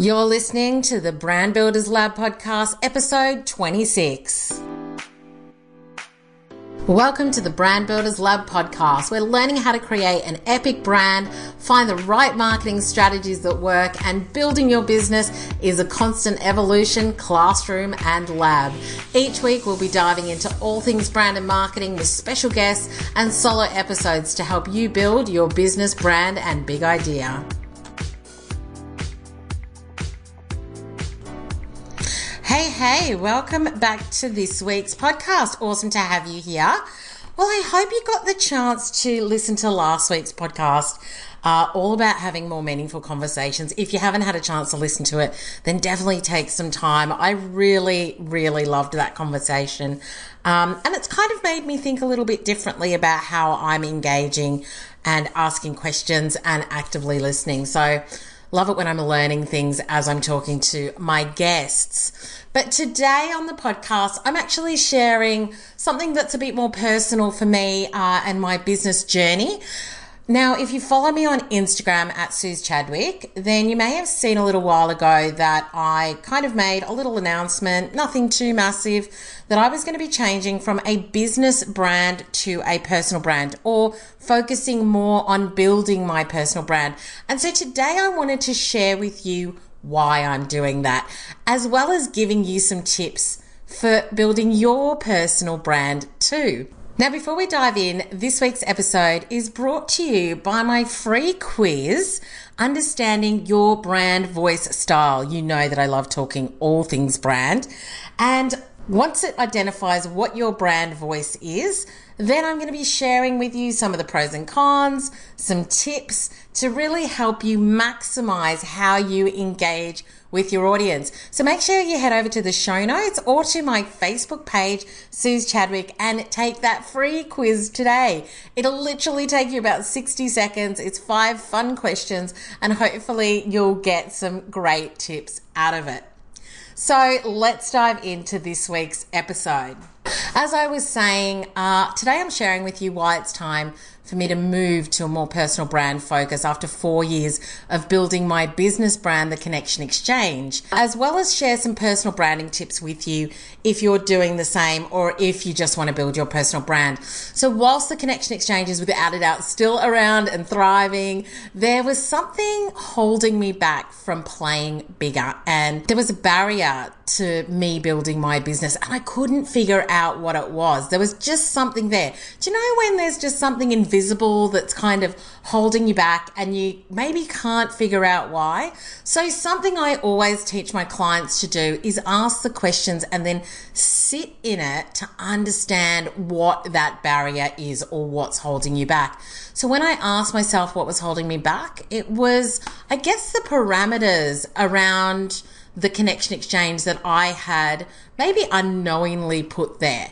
You're listening to the Brand Builders Lab podcast, episode 26. Welcome to the Brand Builders Lab podcast. We're learning how to create an epic brand, find the right marketing strategies that work, and building your business is a constant evolution, classroom, and lab. Each week, we'll be diving into all things brand and marketing with special guests and solo episodes to help you build your business brand and big idea. Hey, hey, welcome back to this week's podcast. Awesome to have you here. Well, I hope you got the chance to listen to last week's podcast. Uh, all about having more meaningful conversations. If you haven't had a chance to listen to it, then definitely take some time. I really, really loved that conversation. Um, and it's kind of made me think a little bit differently about how I'm engaging and asking questions and actively listening. So, Love it when I'm learning things as I'm talking to my guests. But today on the podcast, I'm actually sharing something that's a bit more personal for me uh, and my business journey. Now, if you follow me on Instagram at Suzi Chadwick, then you may have seen a little while ago that I kind of made a little announcement, nothing too massive, that I was going to be changing from a business brand to a personal brand or focusing more on building my personal brand. And so today I wanted to share with you why I'm doing that, as well as giving you some tips for building your personal brand too. Now, before we dive in, this week's episode is brought to you by my free quiz, Understanding Your Brand Voice Style. You know that I love talking all things brand. And once it identifies what your brand voice is, then I'm going to be sharing with you some of the pros and cons, some tips to really help you maximize how you engage with your audience. So make sure you head over to the show notes or to my Facebook page, Suzi Chadwick, and take that free quiz today. It'll literally take you about 60 seconds. It's five fun questions, and hopefully you'll get some great tips out of it. So let's dive into this week's episode. As I was saying, uh, today I'm sharing with you why it's time for me to move to a more personal brand focus after four years of building my business brand, The Connection Exchange, as well as share some personal branding tips with you if you're doing the same or if you just want to build your personal brand. So, whilst The Connection Exchange is without a doubt still around and thriving, there was something holding me back from playing bigger. And there was a barrier to me building my business and I couldn't figure out what it was. There was just something there. Do you know when there's just something invisible? that's kind of holding you back and you maybe can't figure out why. So, something I always teach my clients to do is ask the questions and then sit in it to understand what that barrier is or what's holding you back. So, when I asked myself what was holding me back, it was, I guess, the parameters around the connection exchange that I had maybe unknowingly put there.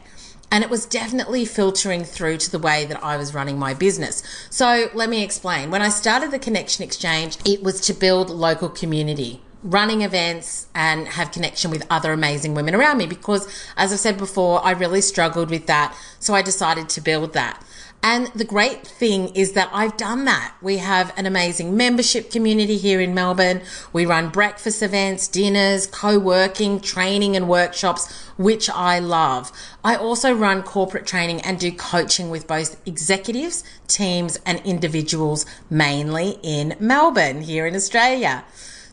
And it was definitely filtering through to the way that I was running my business. So let me explain. When I started the Connection Exchange, it was to build local community running events and have connection with other amazing women around me because as I've said before, I really struggled with that. So I decided to build that. And the great thing is that I've done that. We have an amazing membership community here in Melbourne. We run breakfast events, dinners, co-working, training and workshops, which I love. I also run corporate training and do coaching with both executives, teams and individuals, mainly in Melbourne here in Australia.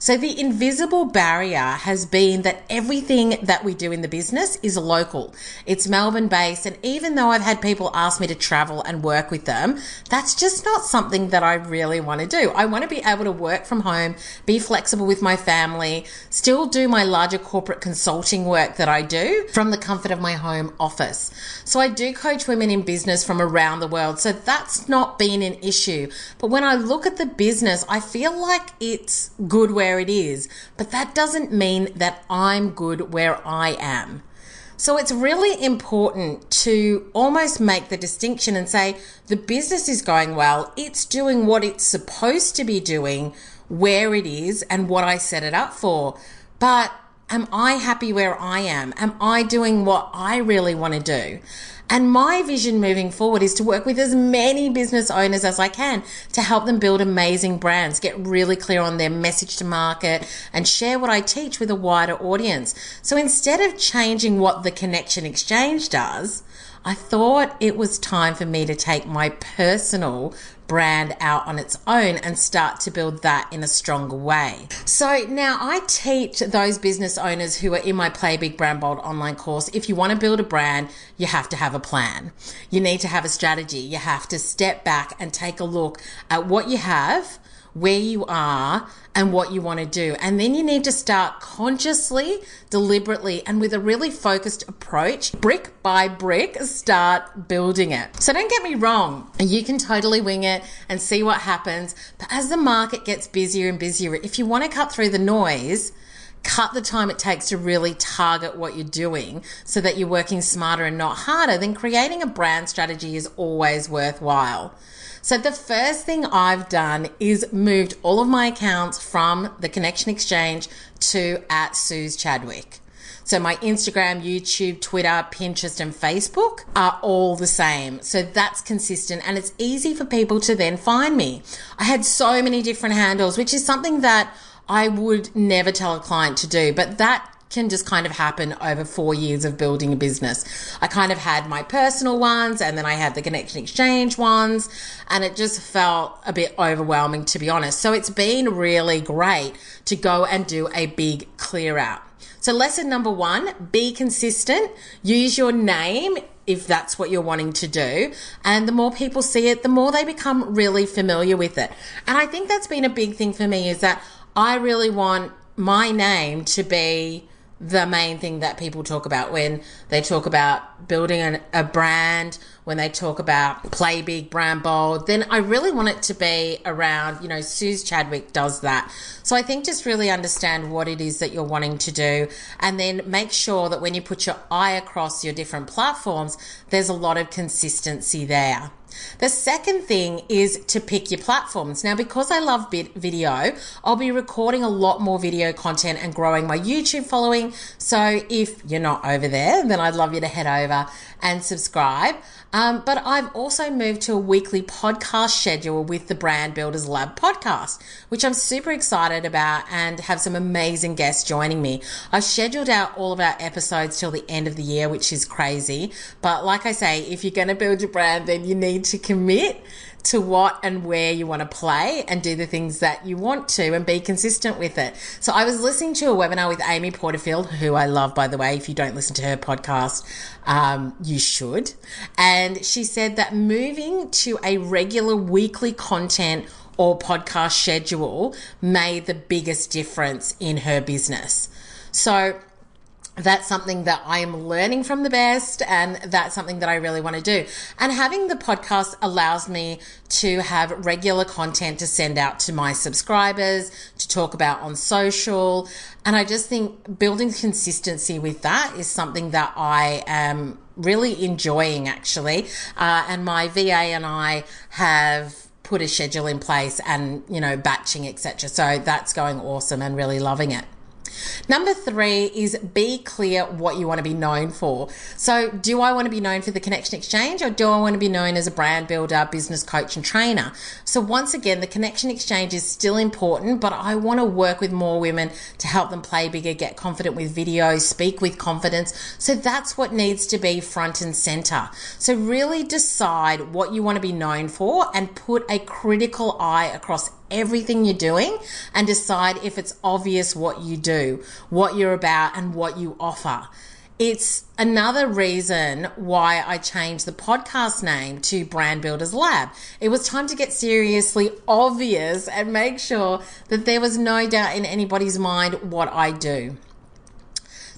So the invisible barrier has been that everything that we do in the business is local. It's Melbourne based. And even though I've had people ask me to travel and work with them, that's just not something that I really want to do. I want to be able to work from home, be flexible with my family, still do my larger corporate consulting work that I do from the comfort of my home office. So I do coach women in business from around the world. So that's not been an issue. But when I look at the business, I feel like it's good where where it is, but that doesn't mean that I'm good where I am. So it's really important to almost make the distinction and say the business is going well, it's doing what it's supposed to be doing, where it is, and what I set it up for. But Am I happy where I am? Am I doing what I really want to do? And my vision moving forward is to work with as many business owners as I can to help them build amazing brands, get really clear on their message to market, and share what I teach with a wider audience. So instead of changing what the Connection Exchange does, I thought it was time for me to take my personal brand out on its own and start to build that in a stronger way. So now I teach those business owners who are in my Play Big Brand Bold online course if you want to build a brand, you have to have a plan. You need to have a strategy. You have to step back and take a look at what you have where you are and what you want to do. And then you need to start consciously, deliberately, and with a really focused approach, brick by brick, start building it. So don't get me wrong, you can totally wing it and see what happens. But as the market gets busier and busier, if you want to cut through the noise, cut the time it takes to really target what you're doing so that you're working smarter and not harder, then creating a brand strategy is always worthwhile. So the first thing I've done is moved all of my accounts from the Connection Exchange to at Suzi Chadwick. So my Instagram, YouTube, Twitter, Pinterest, and Facebook are all the same. So that's consistent and it's easy for people to then find me. I had so many different handles, which is something that I would never tell a client to do, but that can just kind of happen over four years of building a business. I kind of had my personal ones and then I had the connection exchange ones and it just felt a bit overwhelming to be honest. So it's been really great to go and do a big clear out. So lesson number one, be consistent. Use your name if that's what you're wanting to do. And the more people see it, the more they become really familiar with it. And I think that's been a big thing for me is that I really want my name to be the main thing that people talk about when they talk about building an, a brand, when they talk about play big, brand bold, then I really want it to be around, you know, Suzi Chadwick does that. So I think just really understand what it is that you're wanting to do and then make sure that when you put your eye across your different platforms, there's a lot of consistency there. The second thing is to pick your platforms. Now, because I love video, I'll be recording a lot more video content and growing my YouTube following. So if you're not over there, then I'd love you to head over and subscribe. Um, but I've also moved to a weekly podcast schedule with the Brand Builders Lab podcast, which I'm super excited about and have some amazing guests joining me. I've scheduled out all of our episodes till the end of the year, which is crazy. But like I say, if you're going to build your brand, then you need to commit to what and where you want to play and do the things that you want to and be consistent with it. So I was listening to a webinar with Amy Porterfield, who I love, by the way. If you don't listen to her podcast, um, you should. And she said that moving to a regular weekly content or podcast schedule made the biggest difference in her business. So that's something that I am learning from the best and that's something that I really want to do. And having the podcast allows me to have regular content to send out to my subscribers, to talk about on social. And I just think building consistency with that is something that I am really enjoying actually. Uh, and my VA and I have put a schedule in place and, you know, batching, etc. So that's going awesome and really loving it. Number three is be clear what you want to be known for. So, do I want to be known for the Connection Exchange or do I want to be known as a brand builder, business coach, and trainer? So, once again, the Connection Exchange is still important, but I want to work with more women to help them play bigger, get confident with video, speak with confidence. So, that's what needs to be front and center. So, really decide what you want to be known for and put a critical eye across everything you're doing and decide if it's obvious what you do, what you're about, and what you offer. It's another reason why I changed the podcast name to Brand Builders Lab. It was time to get seriously obvious and make sure that there was no doubt in anybody's mind what I do.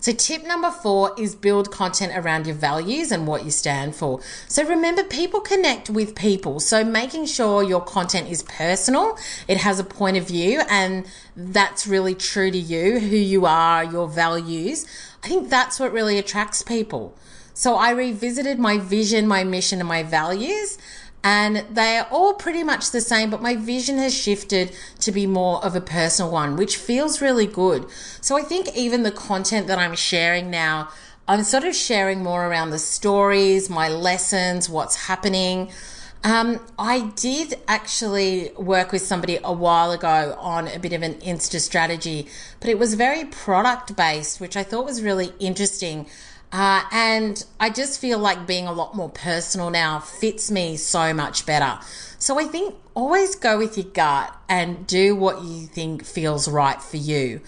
So, tip number four is build content around your values and what you stand for. So, remember, people connect with people. So, making sure your content is personal, it has a point of view, and that's really true to you, who you are, your values. I think that's what really attracts people. So, I revisited my vision, my mission, and my values and they're all pretty much the same, but my vision has shifted to be more of a personal one, which feels really good. So I think even the content that I'm sharing now, I'm sort of sharing more around the stories, my lessons, what's happening. Um, I did actually work with somebody a while ago on a bit of an Insta strategy, but it was very product based, which I thought was really interesting. Uh, and I just feel like being a lot more personal now fits me so much better. So I think always go with your gut and do what you think feels right for you.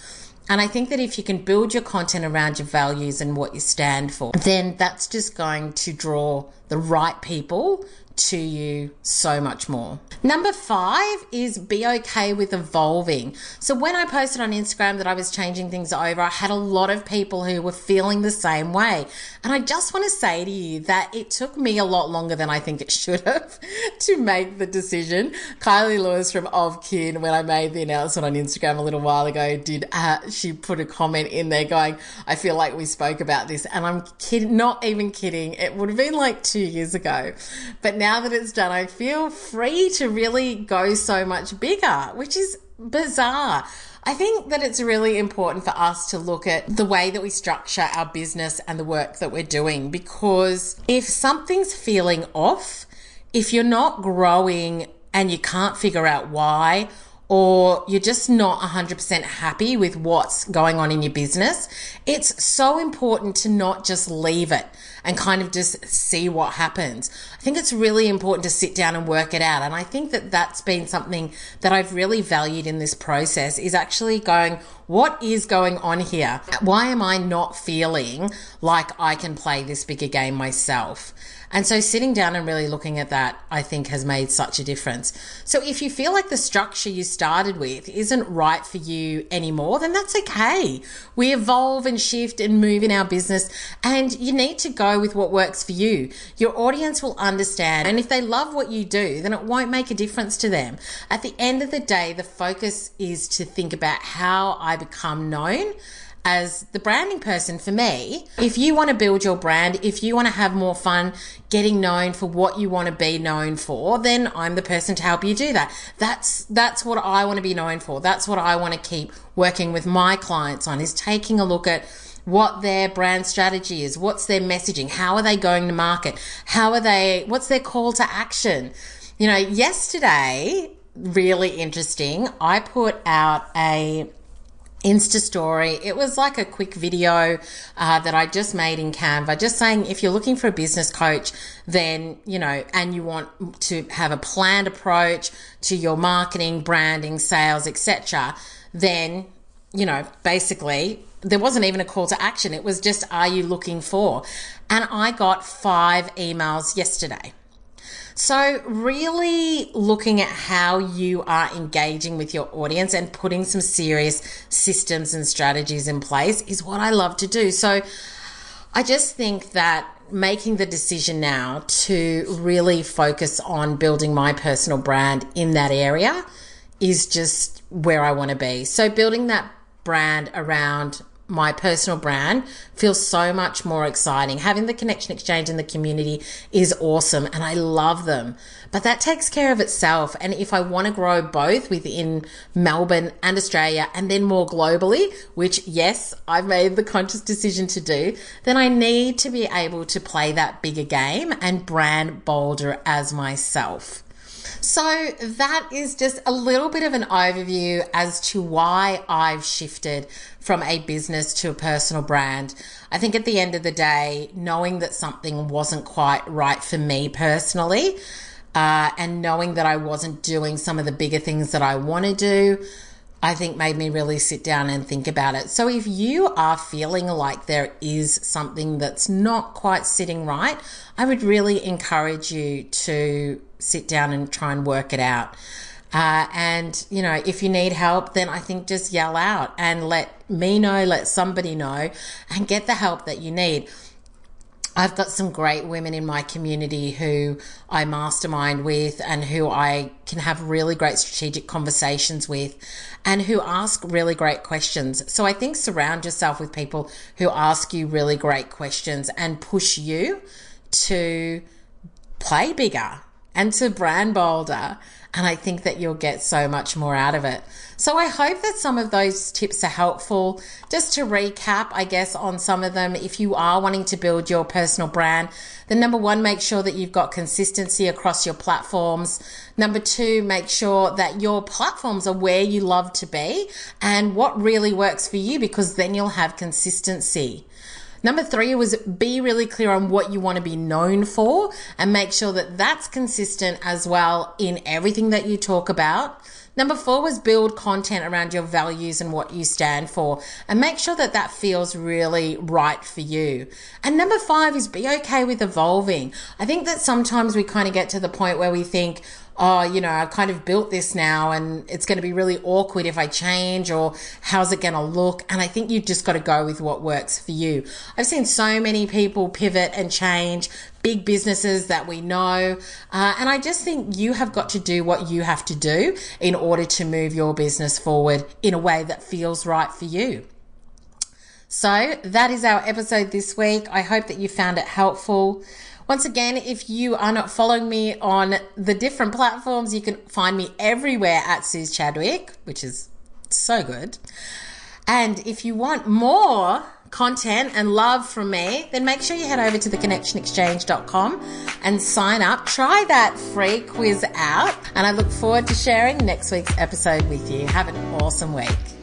And I think that if you can build your content around your values and what you stand for, then that's just going to draw the right people to you so much more. Number five is be okay with evolving. So, when I posted on Instagram that I was changing things over, I had a lot of people who were feeling the same way. And I just want to say to you that it took me a lot longer than I think it should have to make the decision. Kylie Lewis from Of Kin, when I made the announcement on Instagram a little while ago, did uh, she put a comment in there going, I feel like we spoke about this. And I'm kidding, not even kidding. It would have been like two years ago. But now now that it's done, I feel free to really go so much bigger, which is bizarre. I think that it's really important for us to look at the way that we structure our business and the work that we're doing because if something's feeling off, if you're not growing and you can't figure out why, or you're just not 100% happy with what's going on in your business, it's so important to not just leave it and kind of just see what happens. I think it's really important to sit down and work it out. And I think that that's been something that I've really valued in this process is actually going, what is going on here? Why am I not feeling like I can play this bigger game myself? And so sitting down and really looking at that, I think has made such a difference. So if you feel like the structure you started with isn't right for you anymore, then that's okay. We evolve and shift and move in our business and you need to go with what works for you. Your audience will understand. And if they love what you do, then it won't make a difference to them. At the end of the day, the focus is to think about how I become known as the branding person for me, if you want to build your brand, if you want to have more fun getting known for what you want to be known for, then I'm the person to help you do that. That's that's what I want to be known for. That's what I want to keep working with my clients on is taking a look at what their brand strategy is, what's their messaging, how are they going to market, how are they what's their call to action. You know, yesterday really interesting. I put out a Insta story. It was like a quick video uh, that I just made in Canva, just saying if you're looking for a business coach, then, you know, and you want to have a planned approach to your marketing, branding, sales, etc., then, you know, basically there wasn't even a call to action. It was just, are you looking for? And I got five emails yesterday. So, really looking at how you are engaging with your audience and putting some serious systems and strategies in place is what I love to do. So, I just think that making the decision now to really focus on building my personal brand in that area is just where I want to be. So, building that brand around my personal brand feels so much more exciting. Having the connection exchange in the community is awesome and I love them. But that takes care of itself. And if I want to grow both within Melbourne and Australia and then more globally, which yes, I've made the conscious decision to do, then I need to be able to play that bigger game and brand bolder as myself. So that is just a little bit of an overview as to why I've shifted from a business to a personal brand. I think at the end of the day, knowing that something wasn't quite right for me personally, uh, and knowing that I wasn't doing some of the bigger things that I want to do, I think made me really sit down and think about it. So if you are feeling like there is something that's not quite sitting right, I would really encourage you to sit down and try and work it out. Uh, and, you know, if you need help, then I think just yell out and let me know, let somebody know, and get the help that you need. I've got some great women in my community who I mastermind with and who I can have really great strategic conversations with and who ask really great questions. So I think surround yourself with people who ask you really great questions and push you to play bigger and to brand bolder. And I think that you'll get so much more out of it. So I hope that some of those tips are helpful. Just to recap, I guess, on some of them, if you are wanting to build your personal brand, then number one, make sure that you've got consistency across your platforms. Number two, make sure that your platforms are where you love to be and what really works for you because then you'll have consistency. Number three was be really clear on what you want to be known for and make sure that that's consistent as well in everything that you talk about. Number four was build content around your values and what you stand for and make sure that that feels really right for you. And number five is be okay with evolving. I think that sometimes we kind of get to the point where we think, oh, you know, I've kind of built this now and it's going to be really awkward if I change or how's it going to look? And I think you've just got to go with what works for you. I've seen so many people pivot and change big businesses that we know. Uh, and I just think you have got to do what you have to do in order to move your business forward in a way that feels right for you. So that is our episode this week. I hope that you found it helpful. Once again, if you are not following me on the different platforms, you can find me everywhere at Suzi Chadwick, which is so good. And if you want more content and love from me, then make sure you head over to theconnectionexchange.com and sign up. Try that free quiz out. And I look forward to sharing next week's episode with you. Have an awesome week.